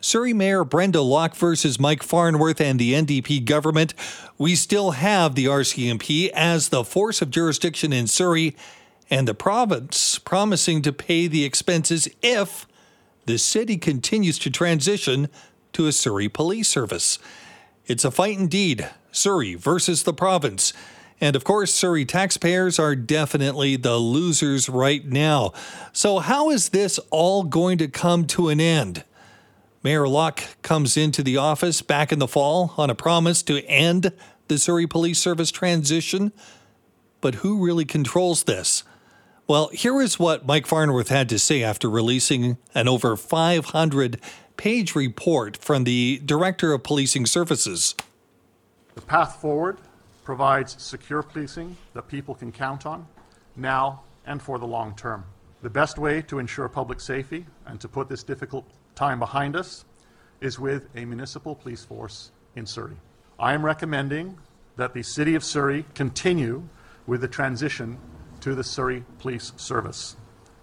Surrey Mayor Brenda Locke versus Mike Farnworth and the NDP government. We still have the RCMP as the force of jurisdiction in Surrey, and the province promising to pay the expenses if the city continues to transition to a Surrey police service. It's a fight indeed, Surrey versus the province. And of course, Surrey taxpayers are definitely the losers right now. So, how is this all going to come to an end? Mayor Locke comes into the office back in the fall on a promise to end the Surrey Police Service transition. But who really controls this? Well, here is what Mike Farnworth had to say after releasing an over 500 page report from the Director of Policing Services. The path forward provides secure policing that people can count on now and for the long term. The best way to ensure public safety and to put this difficult time behind us is with a municipal police force in Surrey. I am recommending that the City of Surrey continue with the transition to the Surrey Police Service.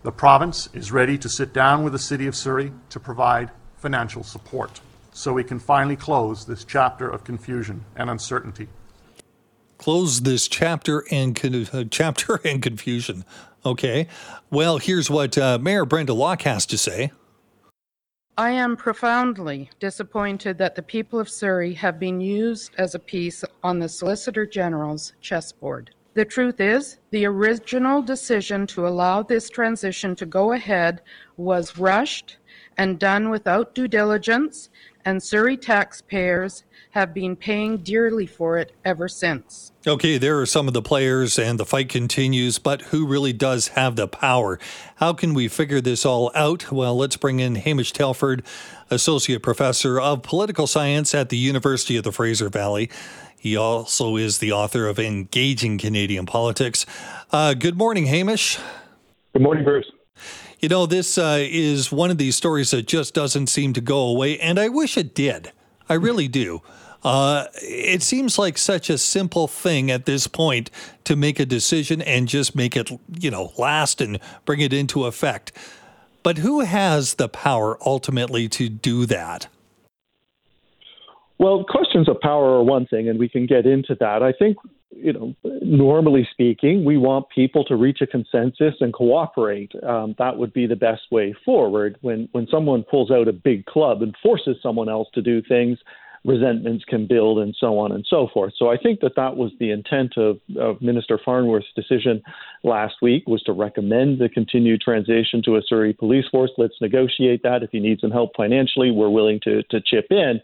The province is ready to sit down with the City of Surrey to provide financial support so we can finally close this chapter of confusion and uncertainty. Close this chapter and con- uh, chapter and confusion. Okay. Well, here's what uh, Mayor Brenda Locke has to say. I am profoundly disappointed that the people of Surrey have been used as a piece on the Solicitor General's chessboard. The truth is, the original decision to allow this transition to go ahead was rushed and done without due diligence, and Surrey taxpayers have been paying dearly for it ever since. Okay, there are some of the players, and the fight continues, but who really does have the power? How can we figure this all out? Well, let's bring in Hamish Telford, Associate Professor of Political Science at the University of the Fraser Valley. He also is the author of Engaging Canadian Politics. Uh, good morning, Hamish. Good morning, Bruce. You know, this uh, is one of these stories that just doesn't seem to go away, and I wish it did. I really do. Uh, it seems like such a simple thing at this point to make a decision and just make it, you know, last and bring it into effect. But who has the power ultimately to do that? Well, questions of power are one thing, and we can get into that. I think, you know, normally speaking, we want people to reach a consensus and cooperate. Um, that would be the best way forward. When when someone pulls out a big club and forces someone else to do things, resentments can build, and so on and so forth. So I think that that was the intent of, of Minister Farnworth's decision last week was to recommend the continued transition to a Surrey police force. Let's negotiate that. If you need some help financially, we're willing to to chip in.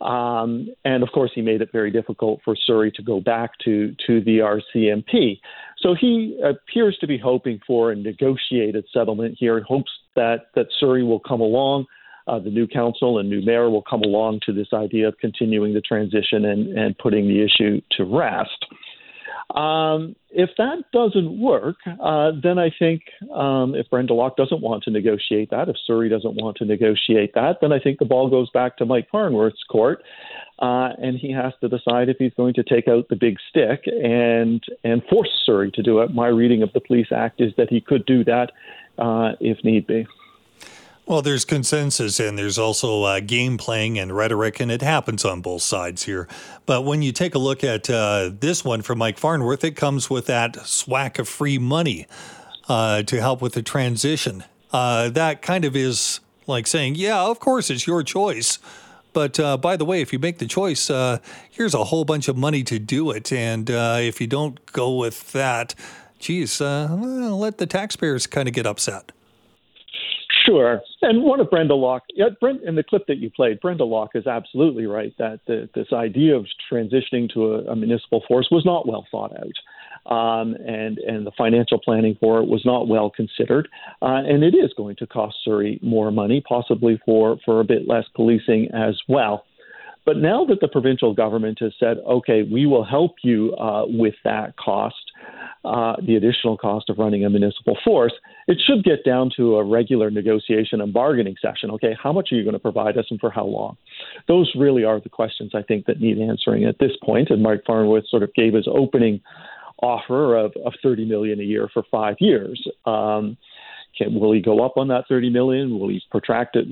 Um, and of course, he made it very difficult for Surrey to go back to, to the RCMP. So he appears to be hoping for a negotiated settlement here, hopes that, that Surrey will come along. Uh, the new council and new mayor will come along to this idea of continuing the transition and, and putting the issue to rest. Um, if that doesn't work, uh, then I think um, if Brenda Locke doesn't want to negotiate that, if Surrey doesn't want to negotiate that, then I think the ball goes back to Mike Farnworth's court, uh, and he has to decide if he's going to take out the big stick and and force Surrey to do it. My reading of the Police Act is that he could do that uh, if need be. Well, there's consensus and there's also uh, game playing and rhetoric, and it happens on both sides here. But when you take a look at uh, this one from Mike Farnworth, it comes with that swack of free money uh, to help with the transition. Uh, that kind of is like saying, yeah, of course, it's your choice. But uh, by the way, if you make the choice, uh, here's a whole bunch of money to do it. And if you don't go with that, geez, let the taxpayers kind of get upset. Sure. And one of Brenda Locke, yeah, Brent, in the clip that you played, Brenda Locke is absolutely right that the, this idea of transitioning to a, a, municipal force was not well thought out. Um, and and the financial planning for it was not well considered, uh, and it is going to cost Surrey more money, possibly for for a bit less policing as well. But now that the provincial government has said, okay, we will help you uh, with that cost, uh, the additional cost of running a municipal force, it should get down to a regular negotiation and bargaining session. Okay, how much are you going to provide us and for how long? Those really are the questions I think that need answering at this point. And Mike Farnworth sort of gave his opening offer of, of 30 million a year for five years. Um, can, will he go up on that 30 million? Will he protract it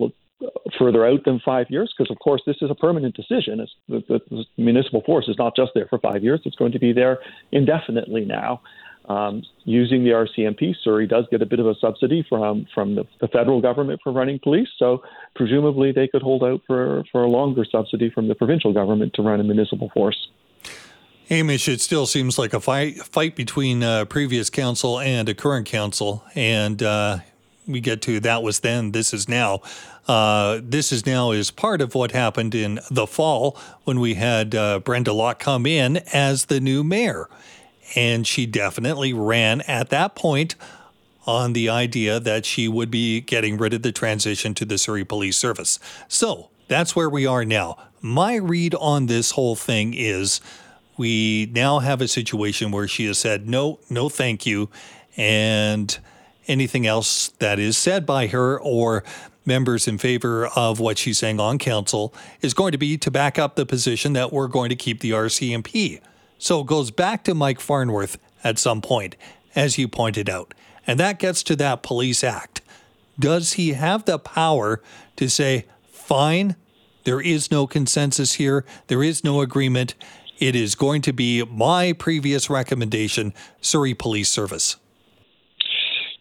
further out than five years? Because of course, this is a permanent decision. The, the, the, municipal force is not just there for five years; it's going to be there indefinitely now. Um, using the RCMP, Surrey does get a bit of a subsidy from from the, the, federal government for running police. So presumably, they could hold out for for a longer subsidy from the provincial government to run a municipal force. Hamish, it still seems like a fight fight between uh, previous council and a current council, and uh, we get to that was then, this is now. Uh, this is now is part of what happened in the fall when we had uh, Brenda Locke come in as the new mayor, and she definitely ran at that point on the idea that she would be getting rid of the transition to the Surrey Police Service. So that's where we are now. My read on this whole thing is we now have a situation where she has said, no, no, thank you. And anything else that is said by her or members in favor of what she's saying on council is going to be to back up the position that we're going to keep the RCMP. So it goes back to Mike Farnworth at some point, as you pointed out. And that gets to that police act. Does he have the power to say, fine, there is no consensus here, there is no agreement, it is going to be my previous recommendation, Surrey Police Service.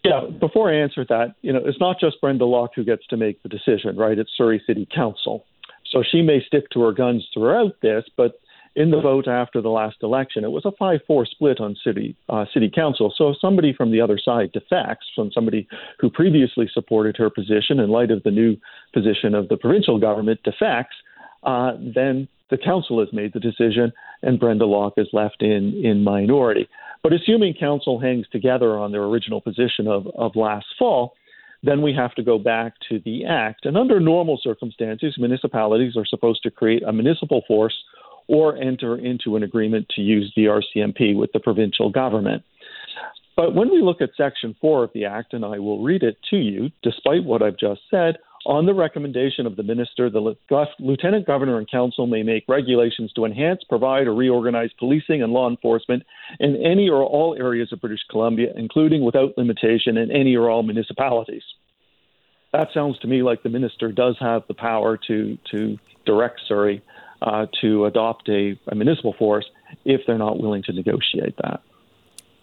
Yeah, before I answer that, you know, it's not just Brenda Locke who gets to make the decision, right? It's Surrey City Council. So she may stick to her guns throughout this, but in the vote after the last election, it was a 5-4 split on city uh, city council. So if somebody from the other side defects from somebody who previously supported her position in light of the new position of the provincial government defects, uh, then the council has made the decision, and Brenda Locke is left in in minority. But assuming council hangs together on their original position of, of last fall, then we have to go back to the act. And under normal circumstances, municipalities are supposed to create a municipal force or enter into an agreement to use the RCMP with the provincial government. But when we look at Section 4 of the Act, and I will read it to you, despite what I've just said, on the recommendation of the minister, the lieutenant governor and council may make regulations to enhance, provide, or reorganize policing and law enforcement in any or all areas of British Columbia, including without limitation in any or all municipalities. That sounds to me like the minister does have the power to to direct Surrey uh, to adopt a, a municipal force if they're not willing to negotiate that.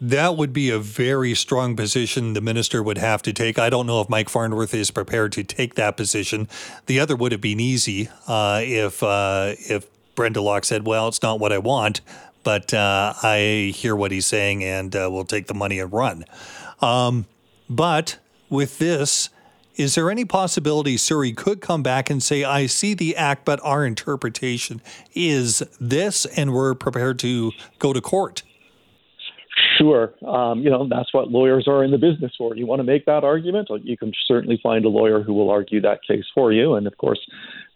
That would be a very strong position the minister would have to take. I don't know if Mike Farnworth is prepared to take that position. The other would have been easy uh, if uh, if Brenda Locke said, "Well, it's not what I want, but uh, I hear what he's saying, and uh, we'll take the money and run." Um, but with this, is there any possibility Surrey could come back and say, "I see the act, but our interpretation is this, and we're prepared to go to court"? Sure. Um, you know, that's what lawyers are in the business for. You want to make that argument? You can certainly find a lawyer who will argue that case for you. And of course,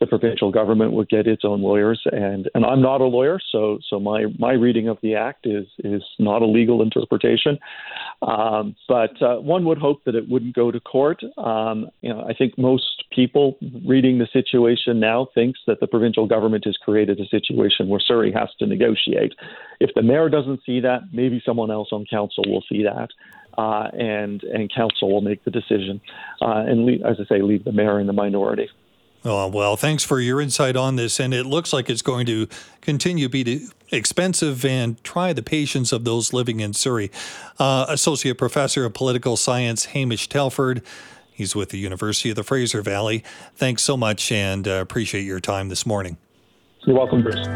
the provincial government would get its own lawyers. And, and I'm not a lawyer, so so my, my reading of the act is is not a legal interpretation. Um, but uh, one would hope that it wouldn't go to court. Um, you know, I think most people reading the situation now thinks that the provincial government has created a situation where Surrey has to negotiate. If the mayor doesn't see that, maybe someone else on council will see that. Uh, and and council will make the decision, uh, and as I say, leave the mayor in the minority. Oh, well, thanks for your insight on this. And it looks like it's going to continue to be expensive and try the patience of those living in Surrey. Uh, Associate Professor of Political Science Hamish Telford. He's with the University of the Fraser Valley. Thanks so much and uh, appreciate your time this morning. You're welcome, Bruce.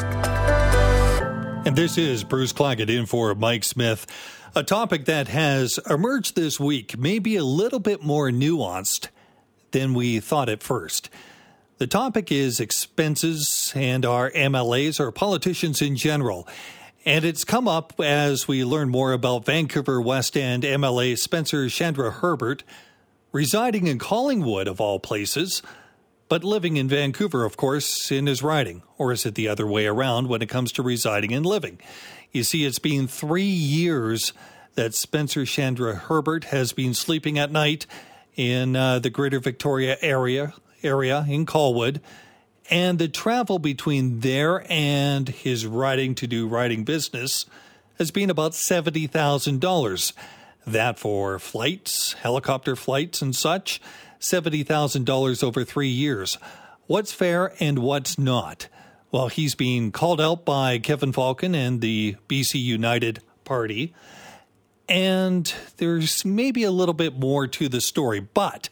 And this is Bruce Claggett in for Mike Smith. A topic that has emerged this week may be a little bit more nuanced than we thought at first. The topic is expenses and our MLAs or politicians in general. And it's come up as we learn more about Vancouver West End MLA Spencer Chandra Herbert, residing in Collingwood of all places. but living in Vancouver, of course, in his riding. Or is it the other way around when it comes to residing and living? You see, it's been three years that Spencer Chandra Herbert has been sleeping at night in uh, the Greater Victoria area area in Colwood, and the travel between there and his riding to do riding business has been about seventy thousand dollars. That for flights, helicopter flights, and such. $70,000 over three years. What's fair and what's not? Well, he's being called out by Kevin Falcon and the BC United Party. And there's maybe a little bit more to the story. But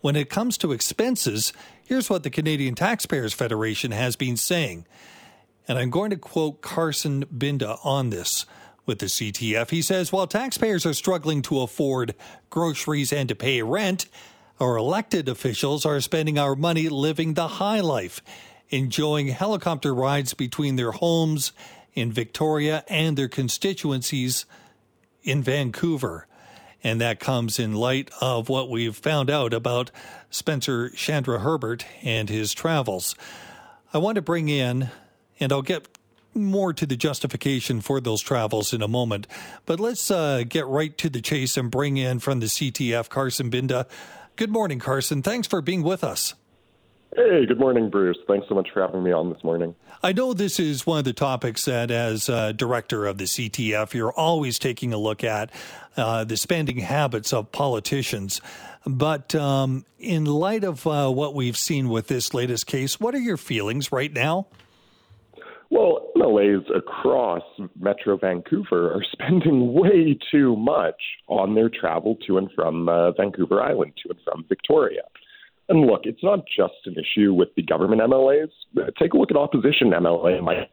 when it comes to expenses, here's what the Canadian Taxpayers Federation has been saying. And I'm going to quote Carson Binda on this with the CTF. He says, While taxpayers are struggling to afford groceries and to pay rent, our elected officials are spending our money living the high life, enjoying helicopter rides between their homes in Victoria and their constituencies in Vancouver. And that comes in light of what we've found out about Spencer Chandra Herbert and his travels. I want to bring in, and I'll get more to the justification for those travels in a moment, but let's uh, get right to the chase and bring in from the CTF Carson Binda. Good morning, Carson. Thanks for being with us. Hey, good morning, Bruce. Thanks so much for having me on this morning. I know this is one of the topics that, as uh, director of the CTF, you're always taking a look at uh, the spending habits of politicians. But um, in light of uh, what we've seen with this latest case, what are your feelings right now? Well, MLAs across Metro Vancouver are spending way too much on their travel to and from uh, Vancouver Island, to and from Victoria. And look, it's not just an issue with the government MLAs. Take a look at opposition MLA.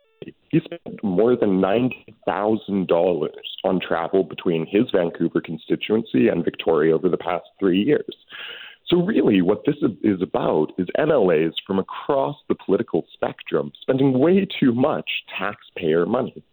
He spent more than $90,000 on travel between his Vancouver constituency and Victoria over the past three years. So, really, what this is about is MLAs from across the political spectrum spending way too much taxpayer money.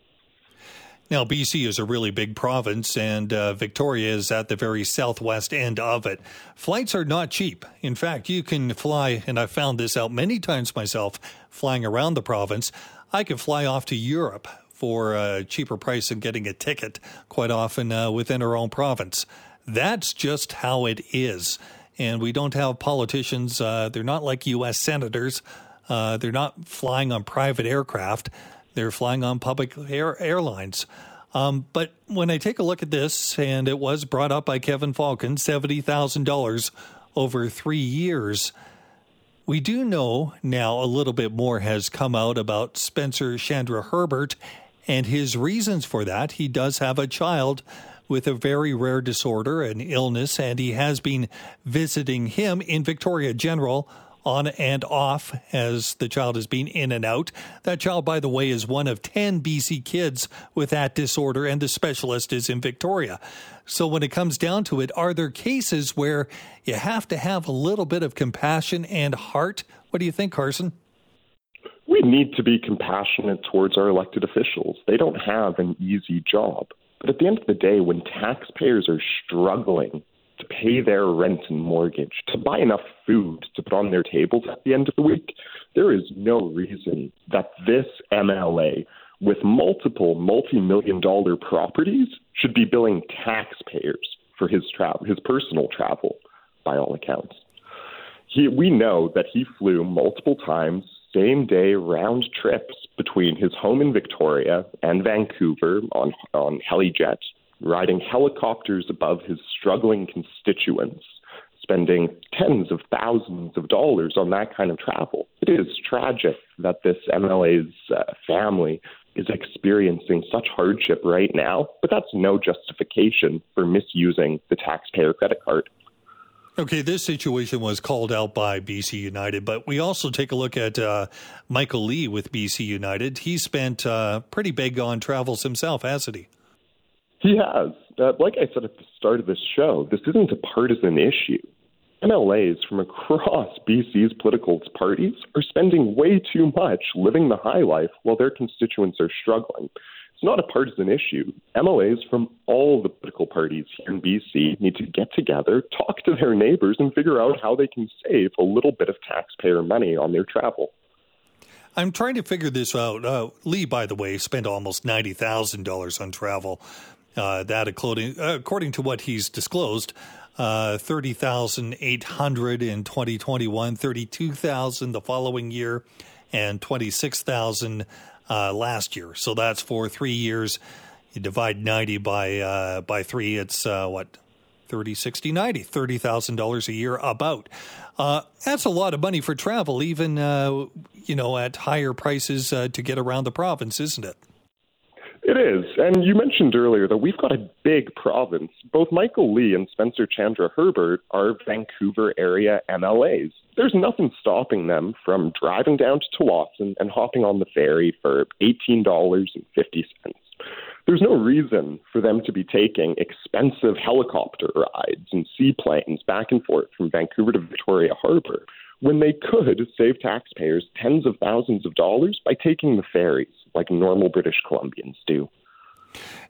Now, BC is a really big province, and uh, Victoria is at the very southwest end of it. Flights are not cheap. In fact, you can fly, and I've found this out many times myself, flying around the province. I can fly off to Europe for a cheaper price than getting a ticket, quite often uh, within our own province. That's just how it is and we don't have politicians. Uh, they're not like U.S. senators. Uh, they're not flying on private aircraft. They're flying on public air, airlines. Um, but when I take a look at this, and it was brought up by Kevin Falcon, seventy thousand dollars over three years. We do know now a little bit more has come out about Spencer Chandra Herbert and his reasons for that. He does have a child with a very rare disorder, and illness, and he has been visiting him in Victoria General on and off as the child has been in and out. That child, by the way, is one of 10 BC kids with that disorder, and the specialist is in Victoria. So, when it comes down to it, are there cases where you have to have a little bit of compassion and heart? What do you think, Carson? We need to be compassionate towards our elected officials. They don't have an easy job. But at the end of the day, when taxpayers are struggling to pay their rent and mortgage, to buy enough food to put on their tables at the end of the week, there is no reason that this MLA with multiple multi-million dollar properties should be billing taxpayers for his travel, his personal travel, by all accounts. He, we know that he flew multiple times same day round trips between his home in Victoria and Vancouver on, on Helijet, riding helicopters above his struggling constituents, spending tens of thousands of dollars on that kind of travel. It is tragic that this MLA's uh, family is experiencing such hardship right now, but that's no justification for misusing the taxpayer credit card. Okay, this situation was called out by BC United, but we also take a look at uh, Michael Lee with BC United. He spent uh, pretty big on travels himself, hasn't he? He has. Uh, like I said at the start of this show, this isn't a partisan issue. MLAs from across BC's political parties are spending way too much living the high life while their constituents are struggling. It's not a partisan issue. MLAs from all the political parties here in BC need to get together, talk to their neighbors, and figure out how they can save a little bit of taxpayer money on their travel. I'm trying to figure this out. Uh, Lee, by the way, spent almost ninety thousand dollars on travel. Uh, that according according to what he's disclosed, uh, thirty thousand eight hundred in 2021, thirty two thousand the following year, and twenty six thousand uh, last year. So that's for three years. You divide ninety by uh, by three, it's uh, what 30, 60, 90, $30,000 a year about. Uh, that's a lot of money for travel, even, uh, you know, at higher prices uh, to get around the province, isn't it? It is. And you mentioned earlier that we've got a big province. Both Michael Lee and Spencer Chandra Herbert are Vancouver area MLAs. There's nothing stopping them from driving down to Tsawwassen and hopping on the ferry for $18.50 there's no reason for them to be taking expensive helicopter rides and seaplanes back and forth from Vancouver to Victoria Harbor when they could save taxpayers tens of thousands of dollars by taking the ferries like normal British Columbians do.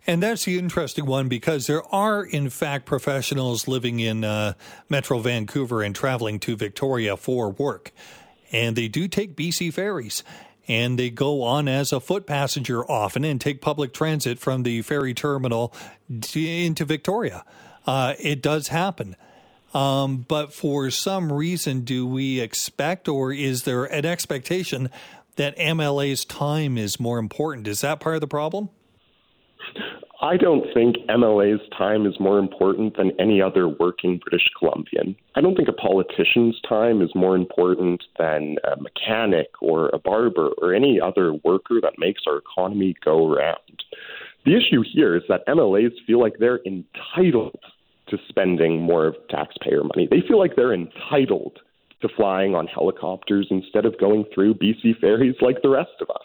And that's the interesting one because there are, in fact, professionals living in uh, Metro Vancouver and traveling to Victoria for work. And they do take BC ferries and they go on as a foot passenger often and take public transit from the ferry terminal into Victoria. Uh, it does happen. Um, but for some reason, do we expect or is there an expectation that MLA's time is more important? Is that part of the problem? I don't think MLA's time is more important than any other working British Columbian. I don't think a politician's time is more important than a mechanic or a barber or any other worker that makes our economy go round. The issue here is that MLAs feel like they're entitled to spending more of taxpayer money. They feel like they're entitled to flying on helicopters instead of going through BC ferries like the rest of us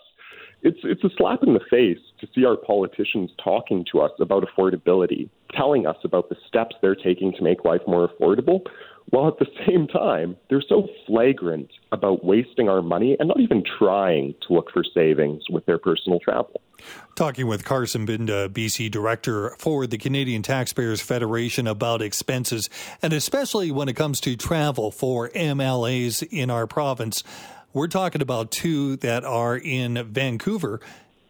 it's it's a slap in the face to see our politicians talking to us about affordability, telling us about the steps they're taking to make life more affordable, while at the same time they're so flagrant about wasting our money and not even trying to look for savings with their personal travel. Talking with Carson Binda, BC Director for the Canadian Taxpayers Federation about expenses, and especially when it comes to travel for MLAs in our province. We're talking about two that are in Vancouver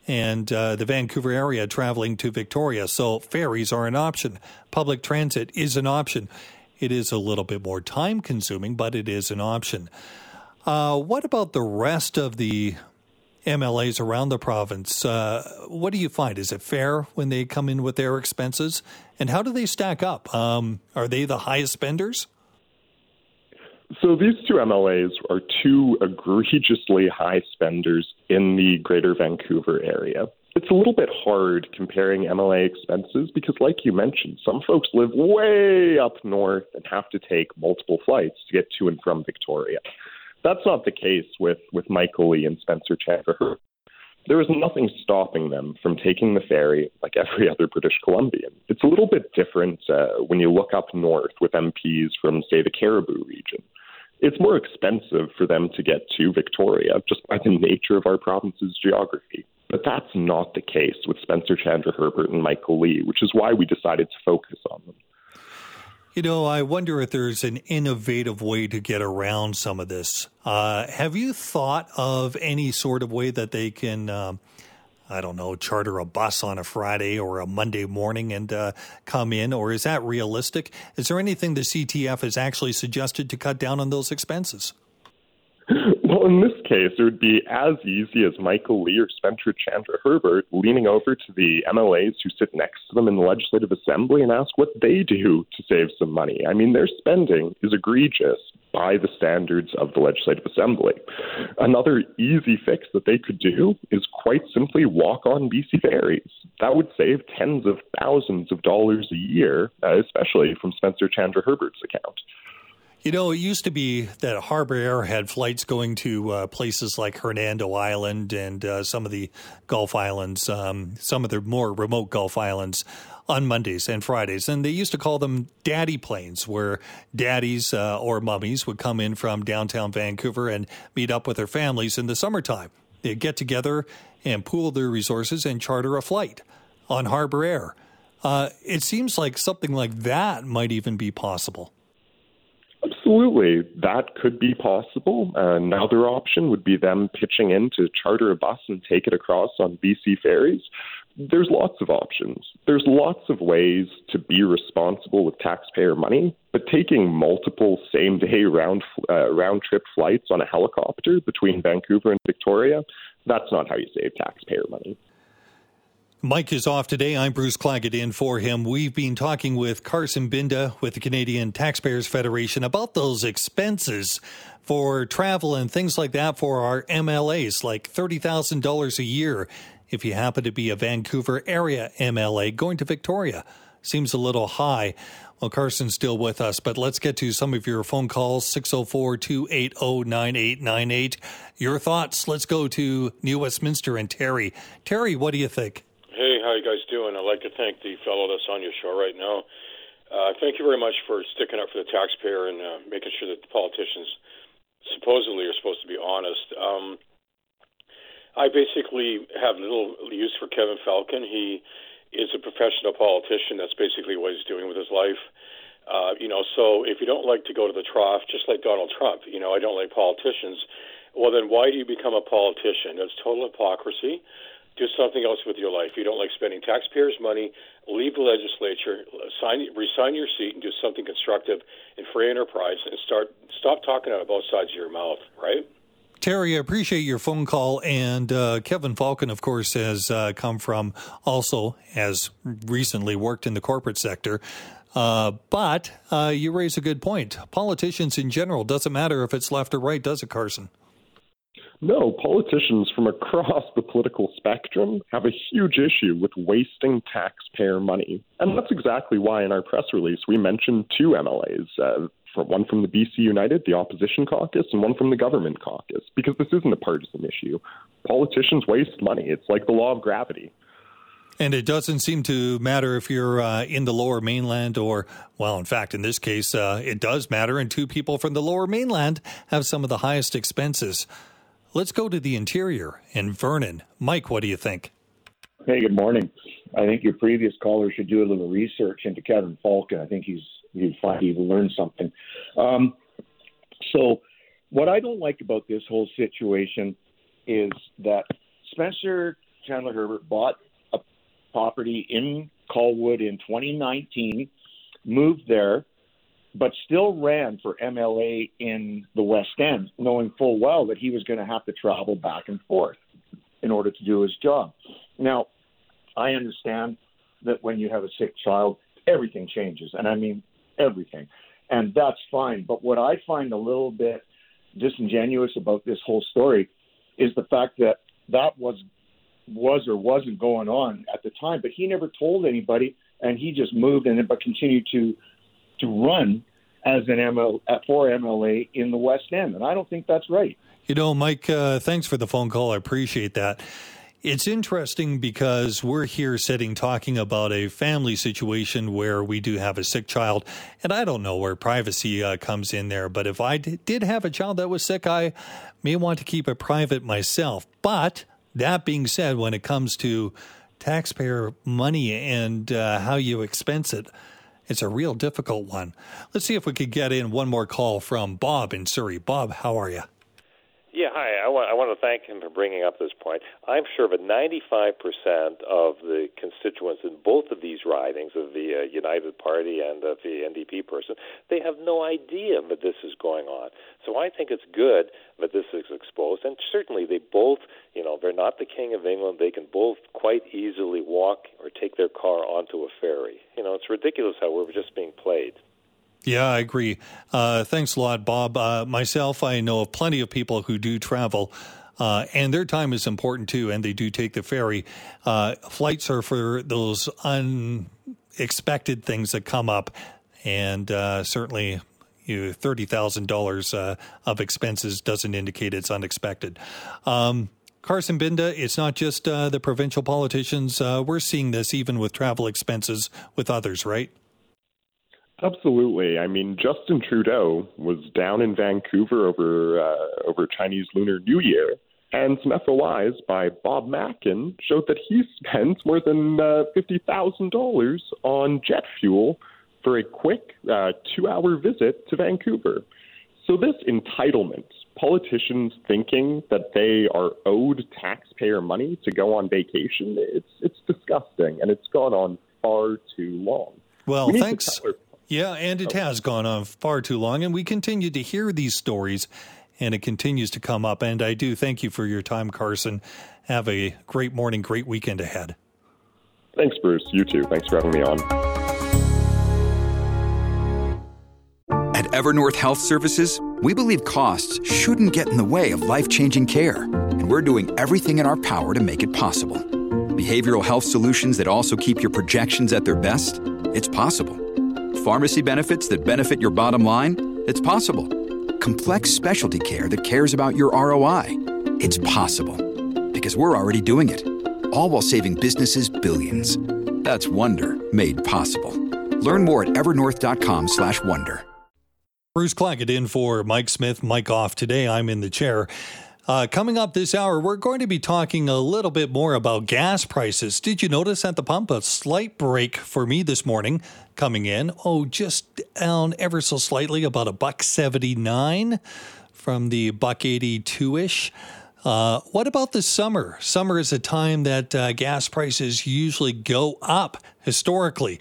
and uh, the Vancouver area traveling to Victoria. So ferries are an option. Public transit is an option. It is a little bit more time consuming, but it is an option. Uh, what about the rest of the MLAs around the province? Uh, what do you find? Is it fair when they come in with their expenses? And how do they stack up? Um, are they the highest spenders? So these two MLAs are two egregiously high spenders in the greater Vancouver area. It's a little bit hard comparing MLA expenses because, like you mentioned, some folks live way up north and have to take multiple flights to get to and from Victoria. That's not the case with, with Michael Lee and Spencer Chandra. There is nothing stopping them from taking the ferry like every other British Columbian. It's a little bit different uh, when you look up north with MPs from, say, the Cariboo region it's more expensive for them to get to Victoria just by the nature of our province's geography. But that's not the case with Spencer Chandra Herbert and Michael Lee, which is why we decided to focus on them. You know, I wonder if there's an innovative way to get around some of this. Uh, have you thought of any sort of way that they can? Um, I don't know, charter a bus on a Friday or a Monday morning and uh, come in? Or is that realistic? Is there anything the CTF has actually suggested to cut down on those expenses? Well, in this case, it would be as easy as Michael Lee or Spencer Chandra Herbert leaning over to the MLAs who sit next to them in the Legislative Assembly and ask what they do to save some money. I mean, their spending is egregious by the standards of the Legislative Assembly. Another easy fix that they could do is quite simply walk on BC ferries. That would save tens of thousands of dollars a year, uh, especially from Spencer Chandra Herbert's account. You know, it used to be that Harbour Air had flights going to uh, places like Hernando Island and uh, some of the Gulf Islands, um, some of the more remote Gulf Islands on Mondays and Fridays. And they used to call them daddy planes, where daddies uh, or mummies would come in from downtown Vancouver and meet up with their families in the summertime. They'd get together and pool their resources and charter a flight on Harbour Air. Uh, it seems like something like that might even be possible. Absolutely, that could be possible. Another option would be them pitching in to charter a bus and take it across on BC ferries. There's lots of options. There's lots of ways to be responsible with taxpayer money, but taking multiple same day round uh, round trip flights on a helicopter between Vancouver and Victoria, that's not how you save taxpayer money. Mike is off today. I'm Bruce Claggett in for him. We've been talking with Carson Binda with the Canadian Taxpayers Federation about those expenses for travel and things like that for our MLAs, like $30,000 a year if you happen to be a Vancouver area MLA going to Victoria. Seems a little high. Well, Carson's still with us, but let's get to some of your phone calls 604 280 9898. Your thoughts. Let's go to New Westminster and Terry. Terry, what do you think? How you guys doing? I'd like to thank the fellow that's on your show right now. Uh, thank you very much for sticking up for the taxpayer and uh, making sure that the politicians supposedly are supposed to be honest. Um, I basically have little use for Kevin Falcon. He is a professional politician. That's basically what he's doing with his life. Uh, you know, so if you don't like to go to the trough, just like Donald Trump, you know, I don't like politicians. Well, then why do you become a politician? That's total hypocrisy do something else with your life. You don't like spending taxpayers' money. Leave the legislature, sign, resign your seat, and do something constructive in free enterprise, and start stop talking out of both sides of your mouth. Right. Terry, I appreciate your phone call. And uh, Kevin Falcon, of course, has uh, come from also has recently worked in the corporate sector. Uh, but uh, you raise a good point. Politicians in general doesn't matter if it's left or right, does it, Carson? No, politicians from across the political spectrum have a huge issue with wasting taxpayer money. And that's exactly why in our press release we mentioned two MLAs. Uh, one from the BC United, the opposition caucus, and one from the government caucus, because this isn't a partisan issue. Politicians waste money. It's like the law of gravity. And it doesn't seem to matter if you're uh, in the lower mainland or, well, in fact, in this case, uh, it does matter. And two people from the lower mainland have some of the highest expenses. Let's go to the interior and Vernon. Mike, what do you think? Hey, good morning. I think your previous caller should do a little research into Kevin Falcon. I think he's you'd find he learned something. Um, so, what I don't like about this whole situation is that Spencer Chandler Herbert bought a property in Colwood in 2019, moved there, but still ran for MLA in the West End, knowing full well that he was going to have to travel back and forth in order to do his job. Now, I understand that when you have a sick child, everything changes, and I mean everything, and that's fine. But what I find a little bit disingenuous about this whole story is the fact that that was was or wasn't going on at the time, but he never told anybody, and he just moved and but continued to to run as an ML, for MLA in the West End, and I don't think that's right. You know, Mike, uh, thanks for the phone call. I appreciate that. It's interesting because we're here sitting talking about a family situation where we do have a sick child, and I don't know where privacy uh, comes in there. But if I d- did have a child that was sick, I may want to keep it private myself. But that being said, when it comes to taxpayer money and uh, how you expense it, it's a real difficult one. Let's see if we could get in one more call from Bob in Surrey. Bob, how are you? Yeah, hi. I want, I want to thank him for bringing up this point. I'm sure that 95% of the constituents in both of these ridings, of the uh, United Party and of the NDP person, they have no idea that this is going on. So I think it's good that this is exposed. And certainly they both, you know, they're not the King of England. They can both quite easily walk or take their car onto a ferry. You know, it's ridiculous how we're just being played. Yeah, I agree. Uh, thanks a lot, Bob. Uh, myself, I know of plenty of people who do travel. Uh, and their time is important too, and they do take the ferry. Uh, flights are for those unexpected things that come up, and uh, certainly you thirty thousand uh, dollars of expenses doesn't indicate it's unexpected. Um, Carson Binda, it's not just the provincial politicians. we're seeing this even with travel expenses with others, right? Absolutely. I mean, Justin Trudeau was down in Vancouver over uh, over Chinese Lunar New Year, And some FOIs by Bob Mackin showed that he spent more than uh, $50,000 on jet fuel for a quick uh, two hour visit to Vancouver. So, this entitlement, politicians thinking that they are owed taxpayer money to go on vacation, it's, it's disgusting and it's gone on far too long. Well, we thanks. Yeah, and it oh. has gone on far too long, and we continue to hear these stories, and it continues to come up. And I do thank you for your time, Carson. Have a great morning, great weekend ahead. Thanks, Bruce. You too. Thanks for having me on. At Evernorth Health Services, we believe costs shouldn't get in the way of life changing care, and we're doing everything in our power to make it possible. Behavioral health solutions that also keep your projections at their best? It's possible pharmacy benefits that benefit your bottom line? It's possible. Complex specialty care that cares about your ROI? It's possible. Because we're already doing it. All while saving businesses billions. That's Wonder made possible. Learn more at evernorth.com/wonder. Bruce Claggett in for Mike Smith. Mike off today. I'm in the chair. Uh, coming up this hour, we're going to be talking a little bit more about gas prices. Did you notice at the pump a slight break for me this morning coming in? Oh, just down ever so slightly, about a buck 79 from the buck 82 ish. Uh, what about the summer? Summer is a time that uh, gas prices usually go up historically.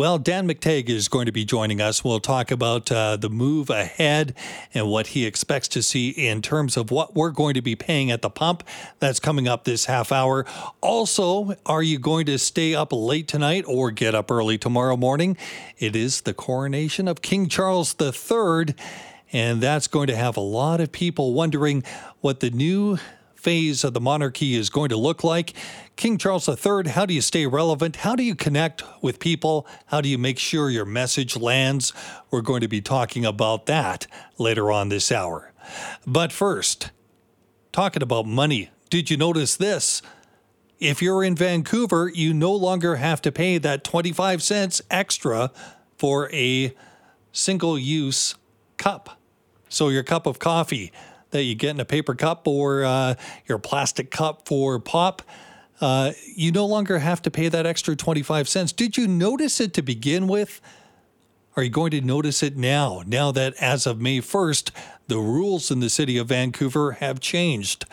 Well, Dan McTeague is going to be joining us. We'll talk about uh, the move ahead and what he expects to see in terms of what we're going to be paying at the pump. That's coming up this half hour. Also, are you going to stay up late tonight or get up early tomorrow morning? It is the coronation of King Charles III, and that's going to have a lot of people wondering what the new phase of the monarchy is going to look like. King Charles III, how do you stay relevant? How do you connect with people? How do you make sure your message lands? We're going to be talking about that later on this hour. But first, talking about money, did you notice this? If you're in Vancouver, you no longer have to pay that 25 cents extra for a single use cup. So, your cup of coffee that you get in a paper cup or uh, your plastic cup for pop. Uh, you no longer have to pay that extra 25 cents. Did you notice it to begin with? Are you going to notice it now? Now that as of May 1st, the rules in the city of Vancouver have changed.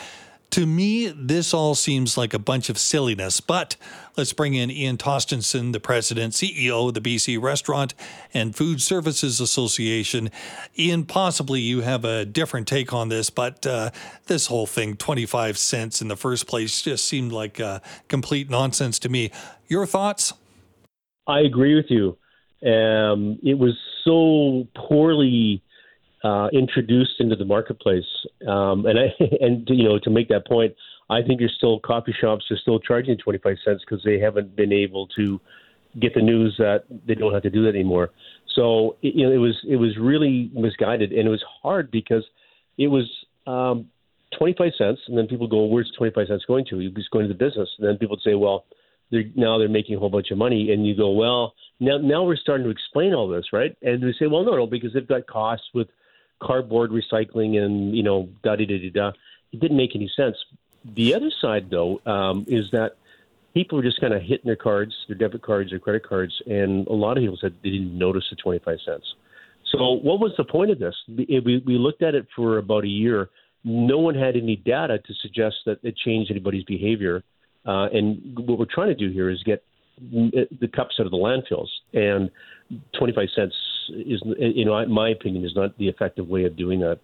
To me, this all seems like a bunch of silliness, but let's bring in Ian Tostenson, the president, CEO of the BC Restaurant and Food Services Association. Ian, possibly you have a different take on this, but uh, this whole thing, 25 cents in the first place, just seemed like uh, complete nonsense to me. Your thoughts? I agree with you. Um, it was so poorly uh, introduced into the marketplace. Um, and I and you know to make that point, I think there's still coffee shops are still charging 25 cents because they haven't been able to get the news that they don't have to do that anymore. So it, you know, it was it was really misguided, and it was hard because it was um, 25 cents, and then people go, "Where's 25 cents going to?" It's going to the business, and then people say, "Well." They're, now they're making a whole bunch of money, and you go, well, now now we're starting to explain all this, right? And they say, well, no, no, because they've got costs with cardboard recycling and you know da da da da. It didn't make any sense. The other side, though, um, is that people were just kind of hitting their cards, their debit cards, their credit cards, and a lot of people said they didn't notice the 25 cents. So, what was the point of this? We, we looked at it for about a year. No one had any data to suggest that it changed anybody's behavior. Uh, and what we're trying to do here is get the cups out of the landfills. And 25 cents is, you know, in my opinion, is not the effective way of doing that.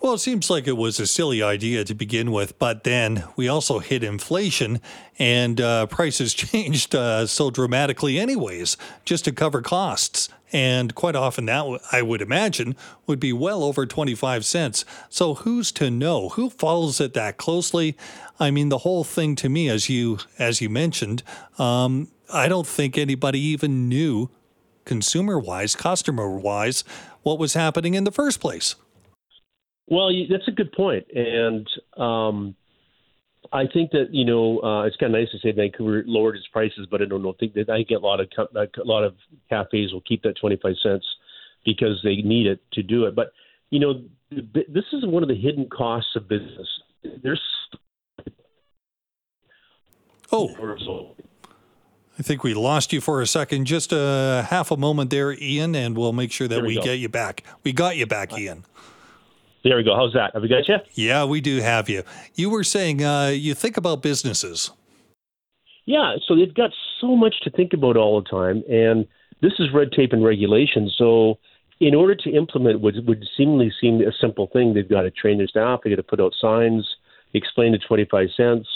Well, it seems like it was a silly idea to begin with, but then we also hit inflation and uh, prices changed uh, so dramatically, anyways, just to cover costs. And quite often, that I would imagine would be well over 25 cents. So, who's to know? Who follows it that closely? I mean, the whole thing to me, as you as you mentioned, um, I don't think anybody even knew consumer wise, customer wise, what was happening in the first place. Well, that's a good point. and um, I think that you know uh, it's kind of nice to say Vancouver lowered its prices, but I don't know. Think that I get a lot of a lot of cafes will keep that twenty five cents because they need it to do it. But you know, this is one of the hidden costs of business. There's Oh. I think we lost you for a second. Just a half a moment there, Ian, and we'll make sure that There we we, get you back. We got you back, Ian. There we go. How's that? Have we got you? Yeah, we do have you. You were saying uh, you think about businesses. Yeah, so they've got so much to think about all the time, and this is red tape and regulation. So, in order to implement what would seemingly seem a simple thing, they've got to train their staff, they've got to put out signs, explain the 25 cents.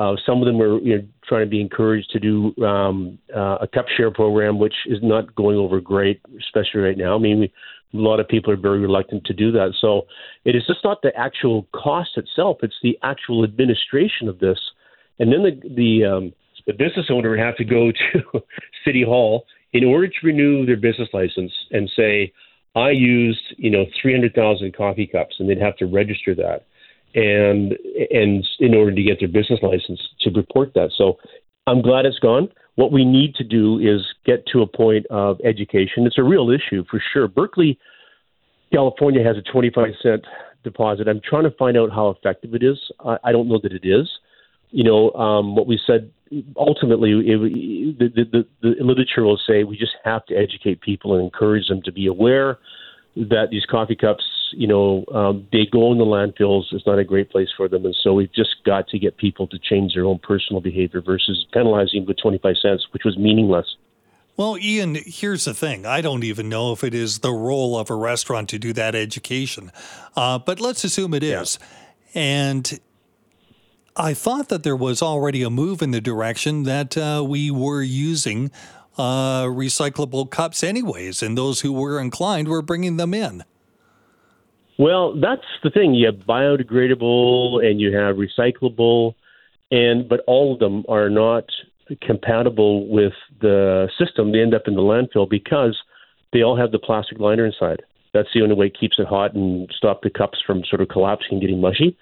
Uh, some of them are you know, trying to be encouraged to do um, uh, a cup share program, which is not going over great, especially right now. I mean, we, a lot of people are very reluctant to do that. So it is just not the actual cost itself; it's the actual administration of this. And then the the um, the business owner would have to go to city hall in order to renew their business license and say, "I used you know 300,000 coffee cups," and they'd have to register that, and and in order to get their business license to report that. So I'm glad it's gone. What we need to do is get to a point of education. It's a real issue for sure. Berkeley, California has a 25 cent deposit. I'm trying to find out how effective it is. I, I don't know that it is. You know, um, what we said ultimately, it, the, the, the, the literature will say we just have to educate people and encourage them to be aware that these coffee cups, you know, um, they go in the landfills. It's not a great place for them, and so we've just got to get people to change their own personal behavior versus penalizing with 25 cents, which was meaningless. Well, Ian, here's the thing. I don't even know if it is the role of a restaurant to do that education, uh, but let's assume it is. And I thought that there was already a move in the direction that uh, we were using uh, recyclable cups, anyways, and those who were inclined were bringing them in. Well, that's the thing. You have biodegradable and you have recyclable, and but all of them are not compatible with the system. They end up in the landfill because they all have the plastic liner inside. That's the only way it keeps it hot and stop the cups from sort of collapsing and getting mushy.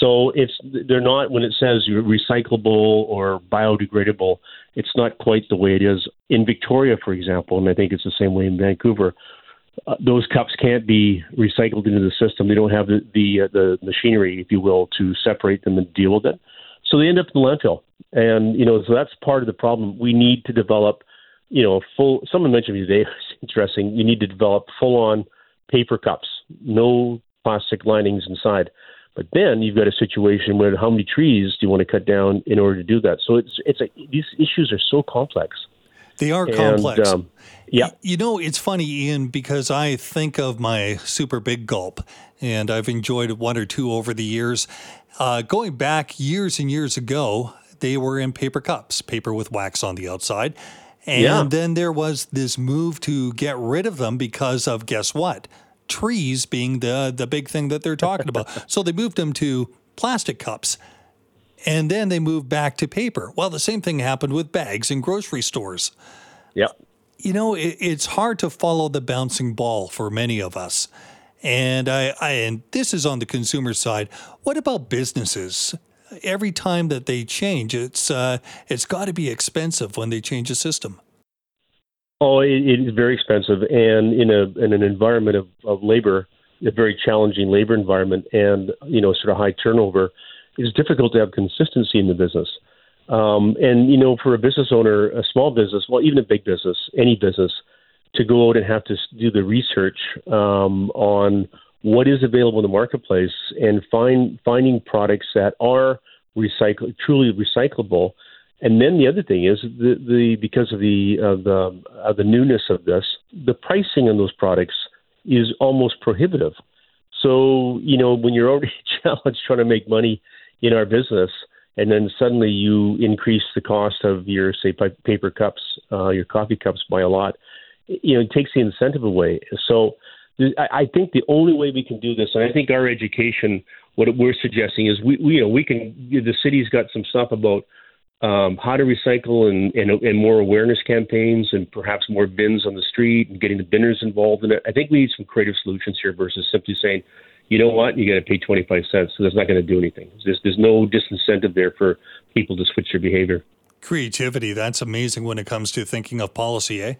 So it's they're not when it says you're recyclable or biodegradable. It's not quite the way it is in Victoria, for example, and I think it's the same way in Vancouver. Uh, those cups can't be recycled into the system. They don't have the the, uh, the machinery, if you will, to separate them and deal with it. So they end up in the landfill, and you know so that's part of the problem. We need to develop, you know, full. Someone mentioned me today. It's interesting. You need to develop full-on paper cups, no plastic linings inside. But then you've got a situation where how many trees do you want to cut down in order to do that? So it's it's a, these issues are so complex. They are And, complex. um, yeah. You know, it's funny, Ian, because I think of my super big gulp, and I've enjoyed one or two over the years. Uh, going back years and years ago, they were in paper cups, paper with wax on the outside. And Yeah. then there was this move to get rid of them because of guess what? Trees being the the big thing that they're talking about. so they moved them to plastic cups. And then they moved back to paper. Well, the same thing happened with bags in grocery stores Yep. you know, it, it's hard to follow the bouncing ball for many of us. And I, I and this is on the consumer side. What about businesses? Every time that they change, it's uh, it's got to be expensive when they change a system. Oh, it, it is very expensive, and in a in an environment of, of labor, a very challenging labor environment, and you know, sort of high turnover, it's difficult to have consistency in the business. Um, and you know, for a business owner, a small business, well, even a big business, any business, to go out and have to do the research um, on what is available in the marketplace and find finding products that are recycle truly recyclable. And then the other thing is the, the because of the of the of the newness of this, the pricing on those products is almost prohibitive. So you know when you're already challenged trying to make money in our business, and then suddenly you increase the cost of your say paper cups, uh, your coffee cups by a lot, you know it takes the incentive away. So I think the only way we can do this, and I think our education, what we're suggesting is we, we you know we can the city's got some stuff about um, how to recycle and, and and more awareness campaigns and perhaps more bins on the street and getting the binners involved in it. I think we need some creative solutions here versus simply saying, you know what, you got to pay 25 cents. So that's not going to do anything. There's, there's no disincentive there for people to switch their behavior. Creativity, that's amazing when it comes to thinking of policy, eh?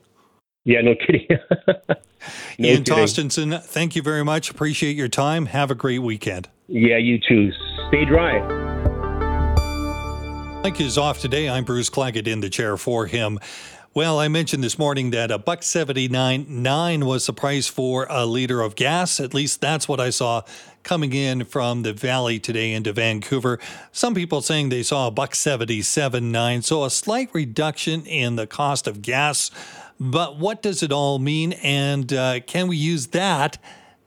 Yeah, no kidding. no Ian kidding. Tostenson, thank you very much. Appreciate your time. Have a great weekend. Yeah, you too. Stay dry. Mike is off today. I'm Bruce Claggett in the chair for him. Well, I mentioned this morning that a buck seventy nine nine was the price for a liter of gas. At least that's what I saw coming in from the valley today into Vancouver. Some people saying they saw a buck seventy seven nine, so a slight reduction in the cost of gas. But what does it all mean, and uh, can we use that?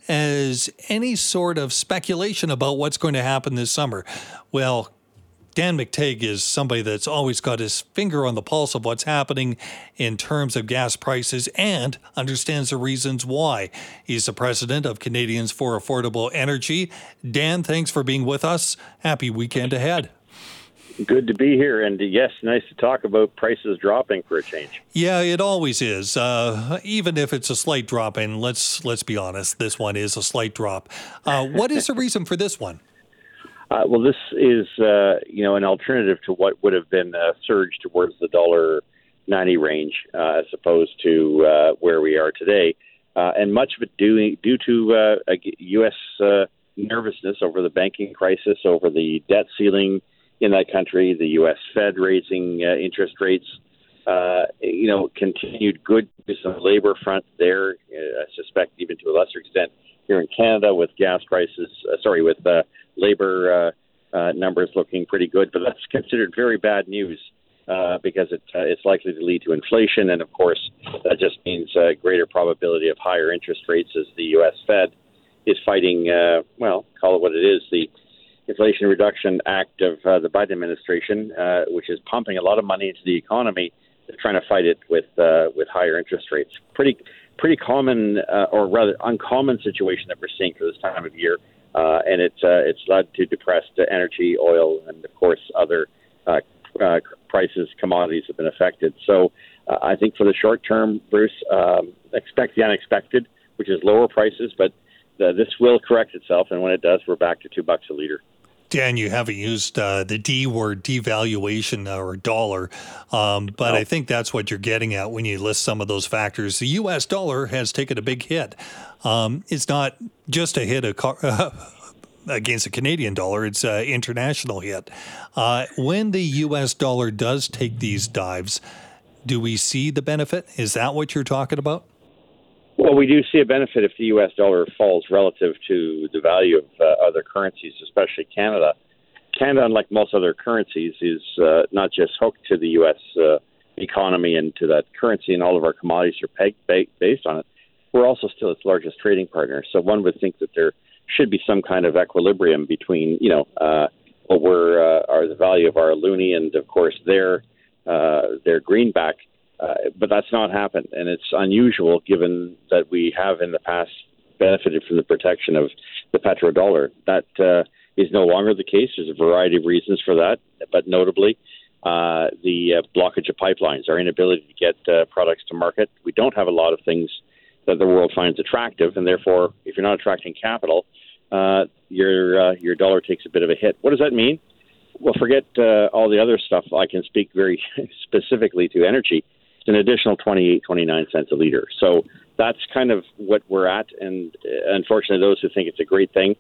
As any sort of speculation about what's going to happen this summer. Well, Dan McTeague is somebody that's always got his finger on the pulse of what's happening in terms of gas prices and understands the reasons why. He's the president of Canadians for Affordable Energy. Dan, thanks for being with us. Happy weekend ahead. Good to be here, and yes, nice to talk about prices dropping for a change. Yeah, it always is. Uh, even if it's a slight drop, and let's let's be honest, this one is a slight drop. Uh, what is the reason for this one? Uh, well, this is uh, you know an alternative to what would have been a surge towards the dollar ninety range, uh, as opposed to uh, where we are today, uh, and much of it due due to uh, U.S. Uh, nervousness over the banking crisis, over the debt ceiling in that country, the U.S. Fed raising uh, interest rates. Uh, you know, continued good news on the labor front there. Uh, I suspect even to a lesser extent here in Canada with gas prices. Uh, sorry, with uh, labor uh, uh, numbers looking pretty good, but that's considered very bad news uh, because it, uh, it's likely to lead to inflation, and of course, that just means a greater probability of higher interest rates as the U.S. Fed is fighting. Uh, well, call it what it is the Inflation Reduction Act of uh, the Biden administration, uh, which is pumping a lot of money into the economy, trying to fight it with uh, with higher interest rates. Pretty pretty common, uh, or rather uncommon situation that we're seeing for this time of year uh, and it's uh, it's led to depressed energy, oil, and of course other uh, uh, prices, commodities have been affected. So uh, I think for the short term, Bruce, um, expect the unexpected, which is lower prices, but uh, this will correct itself, and when it does, we're back to two bucks a liter. Dan, you haven't used uh, the D word, devaluation or dollar, um, but no. I think that's what you're getting at when you list some of those factors. The U.S. dollar has taken a big hit. Um, it's not just a hit uh, against the Canadian dollar; it's an international hit. Uh, when the U.S. dollar does take these dives, do we see the benefit? Is that what you're talking about? Well, we do see a benefit if the U.S. dollar falls relative to the value of uh, other currencies, especially Canada. Canada, unlike most other currencies, is uh, not just hooked to the U.S. Uh, economy and to that currency, and all of our commodities are pegged, based on it. We're also still its largest trading partner, so one would think that there should be some kind of equilibrium between, you know, uh, what we're, uh, are the value of our loonie and, of course, their uh, their greenback uh, but that's not happened, and it's unusual given that we have in the past benefited from the protection of the petrodollar. That uh, is no longer the case. There's a variety of reasons for that, but notably uh, the uh, blockage of pipelines, our inability to get uh, products to market. We don't have a lot of things that the world finds attractive, and therefore, if you're not attracting capital, uh, your uh, your dollar takes a bit of a hit. What does that mean? Well, forget uh, all the other stuff. I can speak very specifically to energy an additional 28, 29 cents a liter. So that's kind of what we're at. And uh, unfortunately, those who think it's a great thing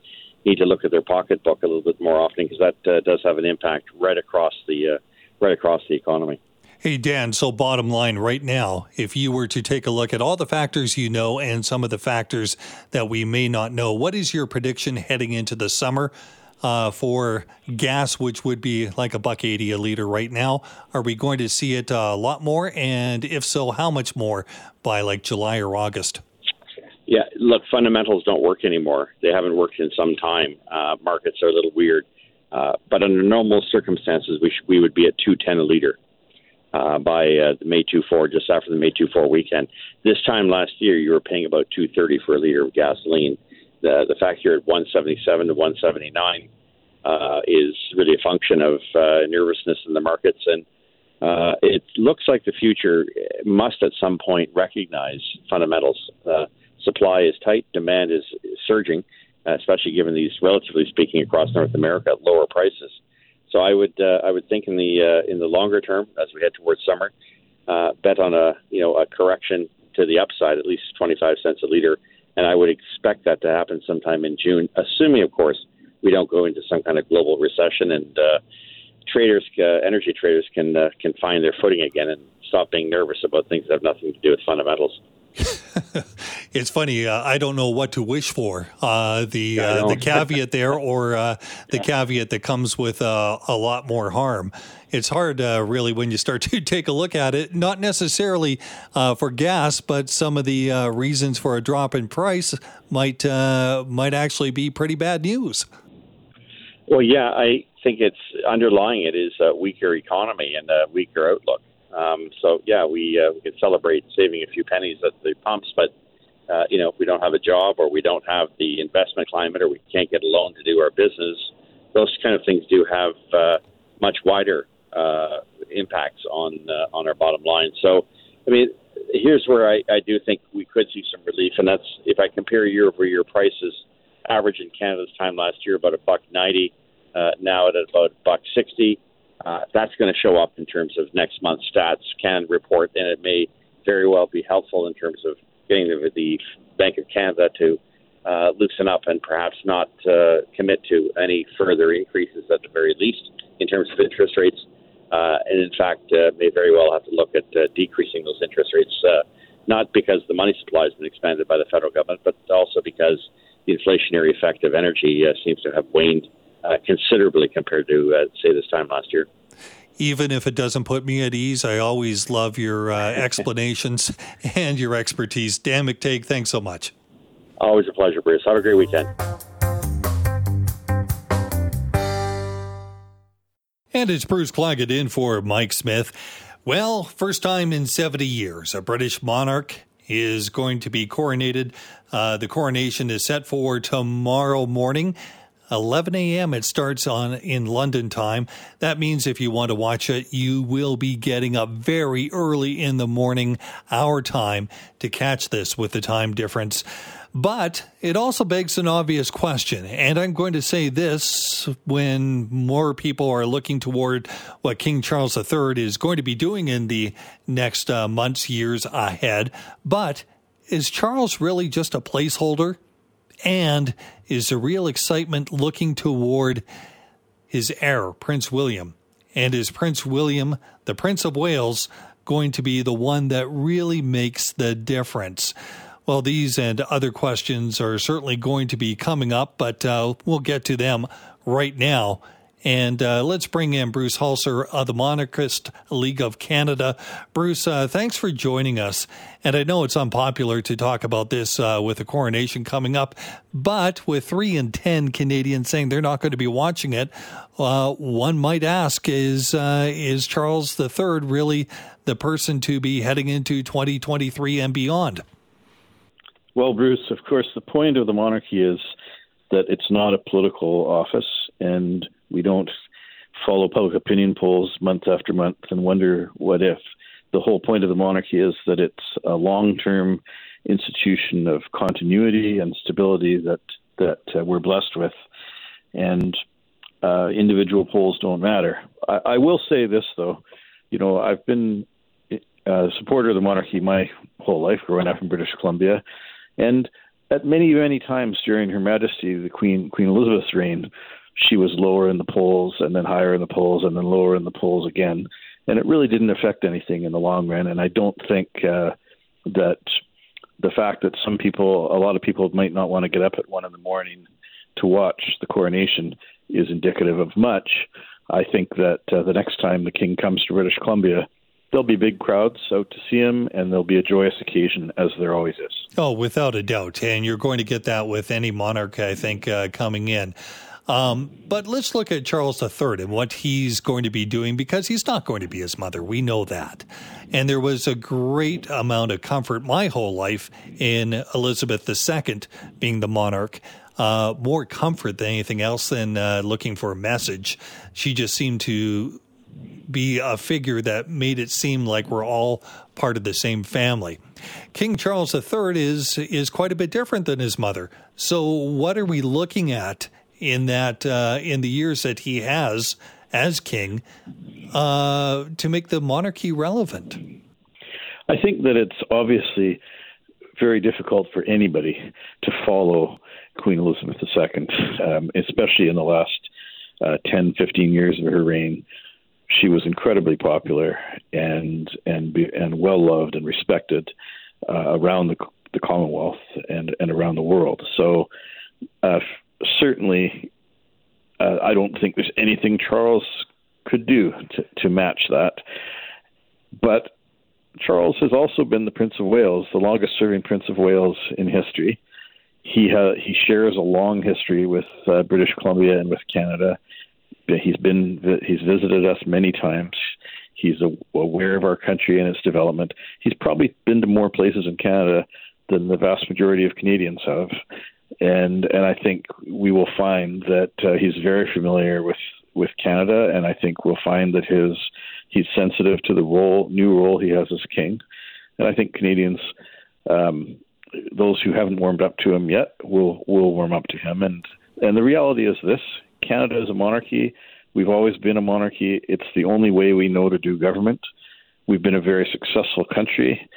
need to look at their pocketbook a little bit more often because that uh, does have an impact right across the uh, right across the economy. Hey, Dan, so bottom line right now, if you were to take a look at all the factors you know and some of the factors that we may not know, what is your prediction heading into the summer? Uh, for gas, which would be like a buck eighty a liter right now. Are we going to see it uh, a lot more? And if so, how much more by like July or August? Yeah, look, fundamentals don't work anymore. They haven't worked in some time. Uh, markets are a little weird. Uh, but under normal circumstances, we, sh- we would be at 210 a liter uh, by uh, the May 24, just after the May 24 weekend. This time last year, you were paying about 230 for a liter of gasoline the the fact you're at 177 to 179 uh, is really a function of uh, nervousness in the markets, and uh, it looks like the future must at some point recognize fundamentals. Uh, supply is tight, demand is, surging, uh, especially given these, relatively speaking, across North America, lower prices. So I would uh, I would think in the uh, in the longer term, as we head towards summer, uh, bet on a you know a correction to the upside, at least 25 cents a liter and I would expect that to happen sometime in June, assuming, of course, we don't go into some kind of global recession and uh, traders, uh, energy traders, can uh, can find their footing again and stop being nervous about things that have nothing to do with fundamentals. it's funny. Uh, I don't know what to wish for. Uh, the uh, the caveat there, or uh, the caveat that comes with uh, a lot more harm. It's hard, uh, really, when you start to take a look at it. Not necessarily for gas, but some of the reasons for a drop in price might might actually be pretty bad news. Well, yeah, I think it's underlying it is a weaker economy and a weaker outlook. Um, so yeah, we uh, we can celebrate saving a few pennies at the pumps, but uh, you know if we don't have a job or we don't have the investment climate or we can't get a loan to do our business, those kind of things do have uh, much wider uh, impacts on uh, on our bottom line. So, I mean, here's where I, I do think we could see some relief, and that's if I compare year over year prices, average in Canada this time last year about a buck ninety, uh, now at about a buck sixty. Uh, that's going to show up in terms of next month's stats can report, and it may very well be helpful in terms of getting the, the Bank of Canada to uh, loosen up and perhaps not uh, commit to any further increases at the very least in terms of interest rates. Uh, and in fact, uh, may very well have to look at uh, decreasing those interest rates, uh, not because the money supply has been expanded by the federal government, but also because the inflationary effect of energy uh, seems to have waned uh, considerably compared to, uh, say, this time last year. Even if it doesn't put me at ease, I always love your uh, explanations and your expertise. Dan McTeague, thanks so much. Always a pleasure, Bruce. Have a great weekend. And it's Bruce Claggett in for Mike Smith. Well, first time in 70 years, a British monarch is going to be coronated. Uh, the coronation is set for tomorrow morning 11 a.m. It starts on in London time. That means if you want to watch it, you will be getting up very early in the morning, our time, to catch this with the time difference. But it also begs an obvious question, and I'm going to say this when more people are looking toward what King Charles III is going to be doing in the next uh, months, years ahead. But is Charles really just a placeholder? And is the real excitement looking toward his heir, Prince William? And is Prince William, the Prince of Wales, going to be the one that really makes the difference? Well, these and other questions are certainly going to be coming up, but uh, we'll get to them right now and uh, let's bring in Bruce Hallsor of the Monarchist League of Canada. Bruce, uh, thanks for joining us. And I know it's unpopular to talk about this uh, with the coronation coming up, but with three in 10 Canadians saying they're not going to be watching it, uh, one might ask is, uh, is Charles III really the person to be heading into 2023 and beyond? Well, Bruce, of course, the point of the monarchy is that it's not a political office. And we don't follow public opinion polls month after month and wonder what if. The whole point of the monarchy is that it's a long-term institution of continuity and stability that that uh, we're blessed with, and uh, individual polls don't matter. I, I, will say this though, you know, I've been a supporter of the monarchy my whole life, growing up in British Columbia, and at many many times during Her Majesty the Queen Queen Elizabeth's reign, she was lower in the polls and then higher in the polls and then lower in the polls again. And it really didn't affect anything in the long run. And I don't think uh, that the fact that some people, a lot of people might not want to get up at one in the morning to watch the coronation is indicative of much. I think that uh, the next time the king comes to British Columbia, there'll be big crowds out to see him, and there'll be a joyous occasion, as there always is. Oh, without a doubt. And you're going to get that with any monarch, I think, uh, coming in. Um, but let's look at Charles III and what he's going to be doing because he's not going to be his mother. We know that. And there was a great amount of comfort my whole life in Elizabeth II being the monarch. Uh, more comfort than anything else than uh, looking for a message. She just seemed to be a figure that made it seem like we're all part of the same family. King Charles III is is quite a bit different than his mother. So what are we looking at in that uh, in the years that he has as king uh, to make the monarchy relevant? I think that it's obviously very difficult for anybody to follow Queen Elizabeth II, um, especially in the last uh, 10, 15 years of her reign, she was incredibly popular and and and well loved and respected uh, around the the Commonwealth and and around the world. So uh, certainly, uh, I don't think there's anything Charles could do to, to match that. But Charles has also been the Prince of Wales, the longest serving Prince of Wales in history. He ha- he shares a long history with uh, British Columbia and with Canada. He's been he's visited us many times. He's aware of our country and its development. He's probably been to more places in Canada than the vast majority of Canadians have, and and I think we will find that uh, he's very familiar with with Canada, and I think we'll find that his he's sensitive to the role new role he has as king, and I think Canadians. Um, those who haven't warmed up to him yet will will warm up to him. And and the reality is this Canada is a monarchy. We've always been a monarchy. It's the only way we know to do government. We've been a very successful country.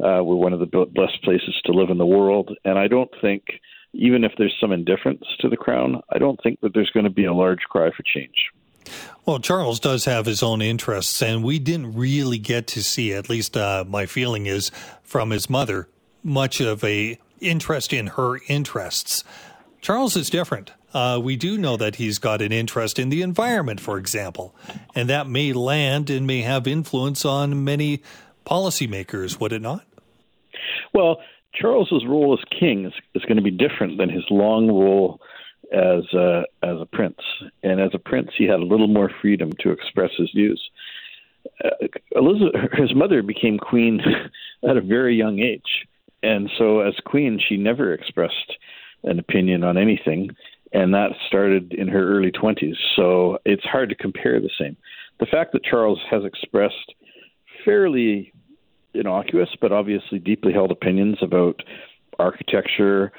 Uh, we're one of the best places to live in the world, and I don't think, even if there's some indifference to the crown, I don't think that there's going to be a large cry for change. Well, Charles does have his own interests, and we didn't really get to see, at least uh, my feeling is, from his mother, much of a interest in her interests. Charles is different. Uh, we do know that he's got an interest in the environment, for example, and that may land and may have influence on many policymakers, would it not? Well, Charles's role as king is, is going to be different than his long role as a, as a prince. And as a prince, he had a little more freedom to express his views. Uh, Elizabeth, his mother became queen at a very young age, and so as queen, she never expressed an opinion on anything, and that started in her early twenties. So it's hard to compare the same. The fact that Charles has expressed fairly innocuous but obviously deeply held opinions about architecture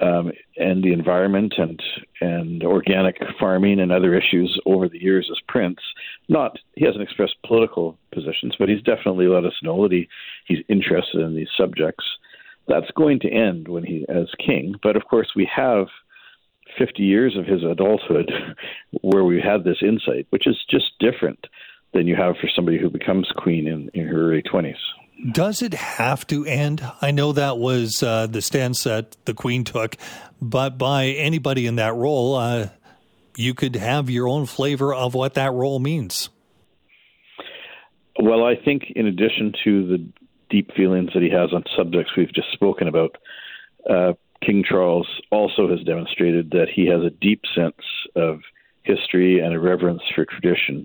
um, and the environment and and organic farming and other issues over the years as Prince. Not he hasn't expressed political positions, but he's definitely let us know that he he's interested in these subjects. That's going to end when he as king. But of course, we have 50 years of his adulthood where we had this insight, which is just different than you have for somebody who becomes queen in, in her early 20s. Does it have to end? I know that was uh, the stance that the Queen took, but by anybody in that role, uh, you could have your own flavor of what that role means. Well, I think in addition to the deep feelings that he has on subjects we've just spoken about, uh, King Charles also has demonstrated that he has a deep sense of history and a reverence for tradition.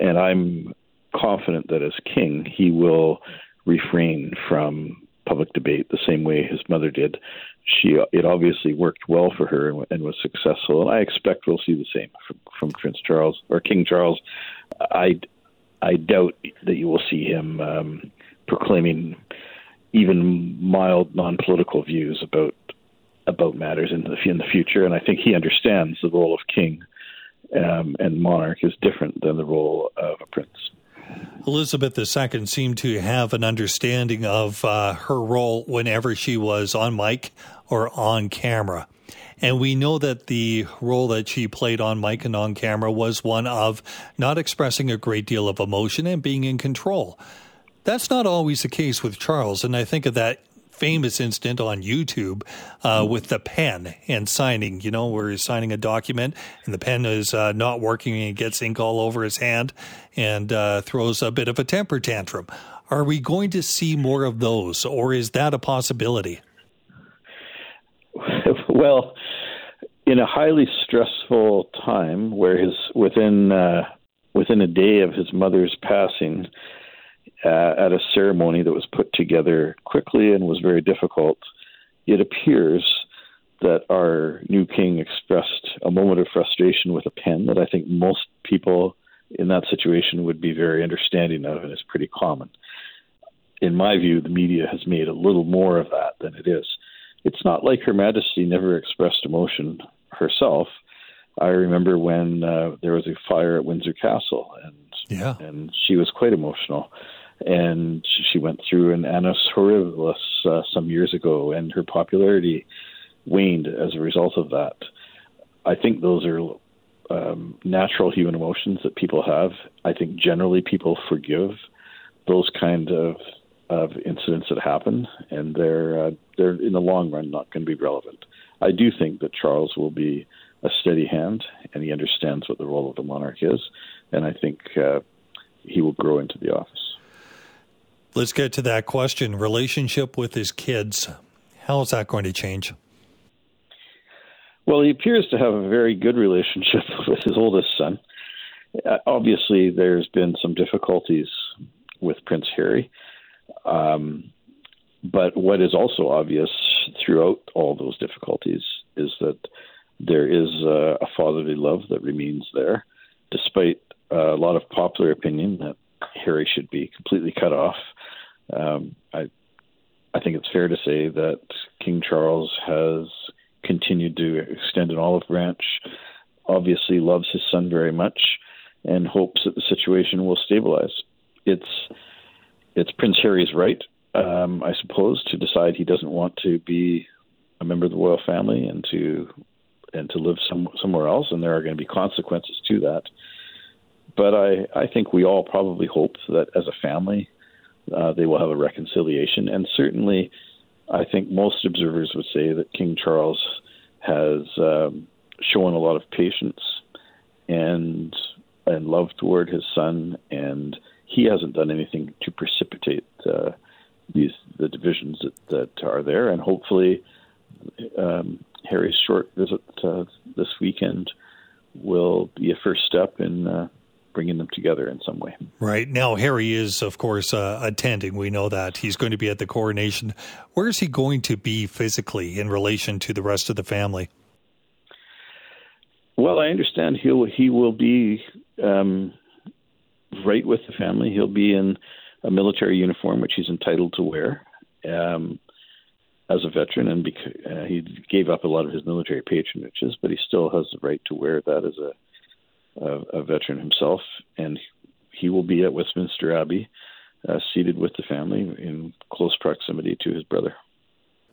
And I'm confident that as king, he will refrain from public debate the same way his mother did. She it obviously worked well for her and, and was successful, and I expect we'll see the same from, from Prince Charles or King Charles. I I doubt that you will see him um, proclaiming even mild non-political views about about matters in the in the future, and I think he understands the role of king um, and monarch is different than the role of a prince. Elizabeth II seemed to have an understanding of uh, her role whenever she was on mic or on camera. And we know that the role that she played on mic and on camera was one of not expressing a great deal of emotion and being in control. That's not always the case with Charles. And I think of that famous incident on YouTube uh, mm-hmm. with the pen and signing, you know, where he's signing a document and the pen is uh, not working and he gets ink all over his hand and uh, throws a bit of a temper tantrum. Are we going to see more of those, or is that a possibility? Well, in a highly stressful time, where his within uh, within a day of his mother's passing, uh, at a ceremony that was put together quickly and was very difficult, it appears that our new king expressed a moment of frustration with a pen that I think most people in that situation would be very understanding of and is pretty common. In my view, the media has made a little more of that than it is. It's not like Her Majesty never expressed emotion herself. I remember when uh, there was a fire at Windsor Castle, and yeah. and she was quite emotional and she went through an annus horribilis uh, some years ago, and her popularity waned as a result of that. I think those are um, natural human emotions that people have. I think generally people forgive those kind of of incidents that happen, and they're uh, they're in the long run not going to be relevant. I do think that Charles will be a steady hand, and he understands what the role of the monarch is, and I think uh, he will grow into the office. Let's get to that question: relationship with his kids. How is that going to change? Well, he appears to have a very good relationship with his oldest son. Uh, obviously, there's been some difficulties with Prince Harry. Um, but what is also obvious throughout all those difficulties is that there is uh, a fatherly love that remains there, despite a lot of popular opinion that Harry should be completely cut off. Um, I, I think it's fair to say that King Charles has continued to extend an olive branch. Obviously, loves his son very much, and hopes that the situation will stabilize. It's it's Prince Harry's right, um, I suppose, to decide he doesn't want to be a member of the royal family and to and to live some, somewhere else, and there are going to be consequences to that. But I, I think we all probably hope that as a family, uh, they will have a reconciliation. And certainly, I think most observers would say that King Charles has um, shown a lot of patience and and love toward his son, and he hasn't done anything to precipitate uh, these the divisions that, that are there. And hopefully, um, Harry's short visit uh, this weekend will be a first step in uh, bringing them together in some way. Right. Now, Harry is, of course, uh, attending. We know that. He's going to be at the coronation. Where is he going to be physically in relation to the rest of the family? Well, I understand he'll he will be um, right with the family. He'll be in a military uniform, which he's entitled to wear. Um, as a veteran, and bec- uh, he gave up a lot of his military patronages, but he still has the right to wear that as a, a, a veteran himself. And he will be at Westminster Abbey, uh, seated with the family in close proximity to his brother.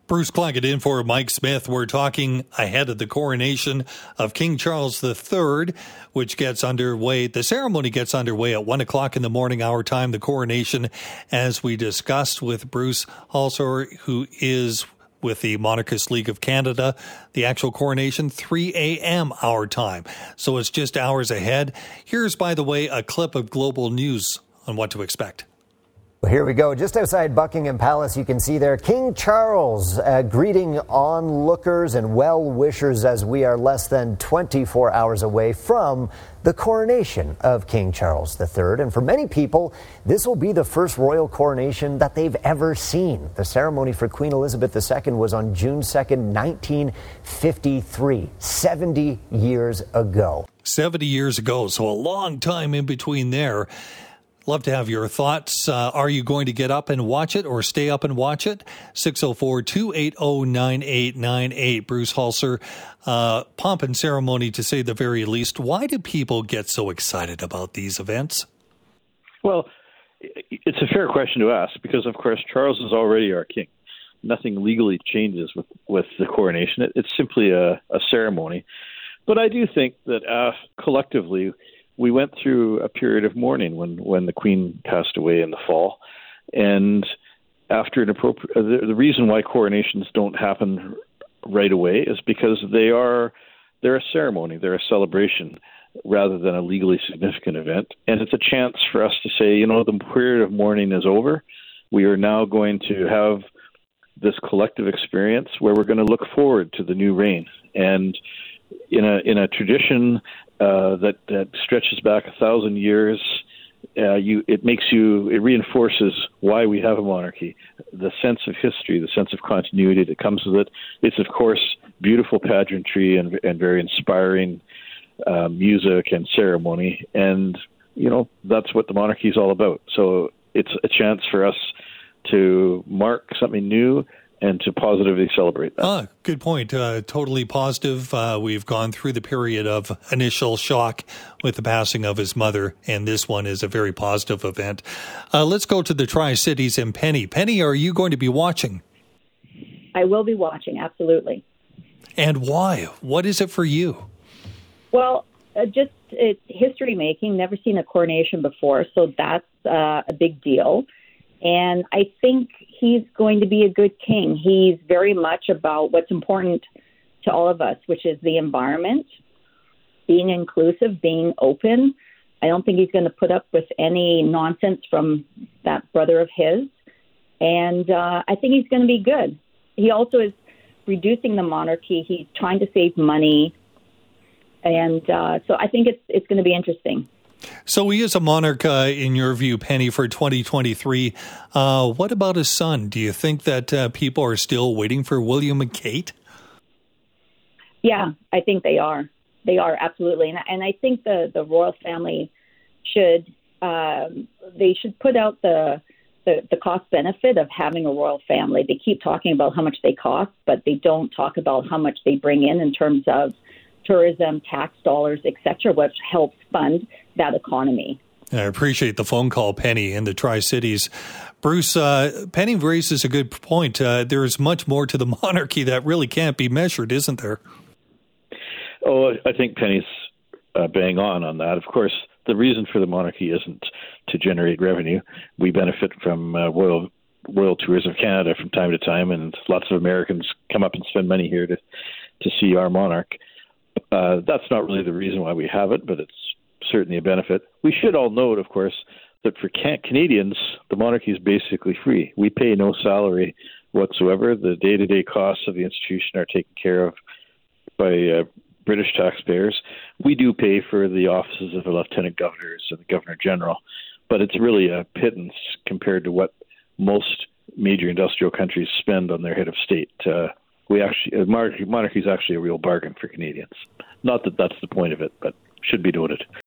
Bruce Claggett in for Mike Smith. We're talking ahead of the coronation of King Charles III, which gets underway. The ceremony gets underway at one o'clock in the morning, our time. The coronation, as we discussed with Bruce Hallsor, who is with the Monarchist League of Canada. The actual coronation, 3 a.m. our time. So it's just hours ahead. Here's, by the way, a clip of global news on what to expect. Well, here we go. Just outside Buckingham Palace, you can see there King Charles uh, greeting onlookers and well wishers as we are less than 24 hours away from the coronation of King Charles III. And for many people, this will be the first royal coronation that they've ever seen. The ceremony for Queen Elizabeth II was on June 2nd, 1953, 70 years ago. 70 years ago, so a long time in between there. Love to have your thoughts. Uh, are you going to get up and watch it or stay up and watch it? 604 280 9898. Bruce Hallsor, uh, pomp and ceremony to say the very least. Why do people get so excited about these events? Well, it's a fair question to ask because, of course, Charles is already our king. Nothing legally changes with, with the coronation. It, it's simply a, a ceremony. But I do think that uh, collectively, we went through a period of mourning when when the Queen passed away in the fall, and after an appropriate, uh, the, the reason why coronations don't happen right away is because they are they're a ceremony, they're a celebration rather than a legally significant event, and it's a chance for us to say, you know, the period of mourning is over. We are now going to have this collective experience where we're going to look forward to the new reign. And in a in a tradition uh, that that stretches back a thousand years. Uh, you, it makes you, it reinforces why we have a monarchy. The sense of history, the sense of continuity that comes with it. It's of course beautiful pageantry and and very inspiring uh, music and ceremony, and you know that's what the monarchy is all about. So it's a chance for us to mark something new and to positively celebrate that. Ah, good point. Uh, totally positive. Uh, we've gone through the period of initial shock with the passing of his mother, and this one is a very positive event. Uh, let's go to the Tri Cities and Penny. Penny, are you going to be watching? I will be watching, absolutely. And why? What is it for you? Well, uh, just it's history making. Never seen a coronation before, so that's uh, a big deal. And I think he's going to be a good king. He's very much about what's important to all of us, which is the environment, being inclusive, being open. I don't think he's going to put up with any nonsense from that brother of his. And uh, I think he's going to be good. He also is reducing the monarchy. He's trying to save money. And uh, so I think it's, it's going to be interesting. So he is a monarch, uh, in your view, Penny, for 2023. Uh, what about his son? Do you think that uh, people are still waiting for William and Kate? Yeah, I think they are. They are absolutely, and, and I think the the royal family should um, they should put out the, the the cost benefit of having a royal family. They keep talking about how much they cost, but they don't talk about how much they bring in in terms of tourism, tax dollars, etc., which helps fund that economy. I appreciate the phone call, Penny, in the Tri Cities. Bruce, uh, Penny raises a good point. Uh, there is much more to the monarchy that really can't be measured, isn't there? Oh, I think Penny's uh, bang on on that. Of course, the reason for the monarchy isn't to generate revenue. We benefit from uh, Royal Royal Tours of Canada from time to time, and lots of Americans come up and spend money here to to see our monarch. Uh, that's not really the reason why we have it, but it's certainly a benefit. We should all note, of course, that for can- Canadians, the monarchy is basically free. We pay no salary whatsoever. The day to day costs of the institution are taken care of by uh, British taxpayers. We do pay for the offices of the lieutenant governors and the governor general, but it's really a pittance compared to what most major industrial countries spend on their head of state. Uh, we actually uh, monarchy, is actually a real bargain for Canadians. Not that that's the point of it, but should be noted.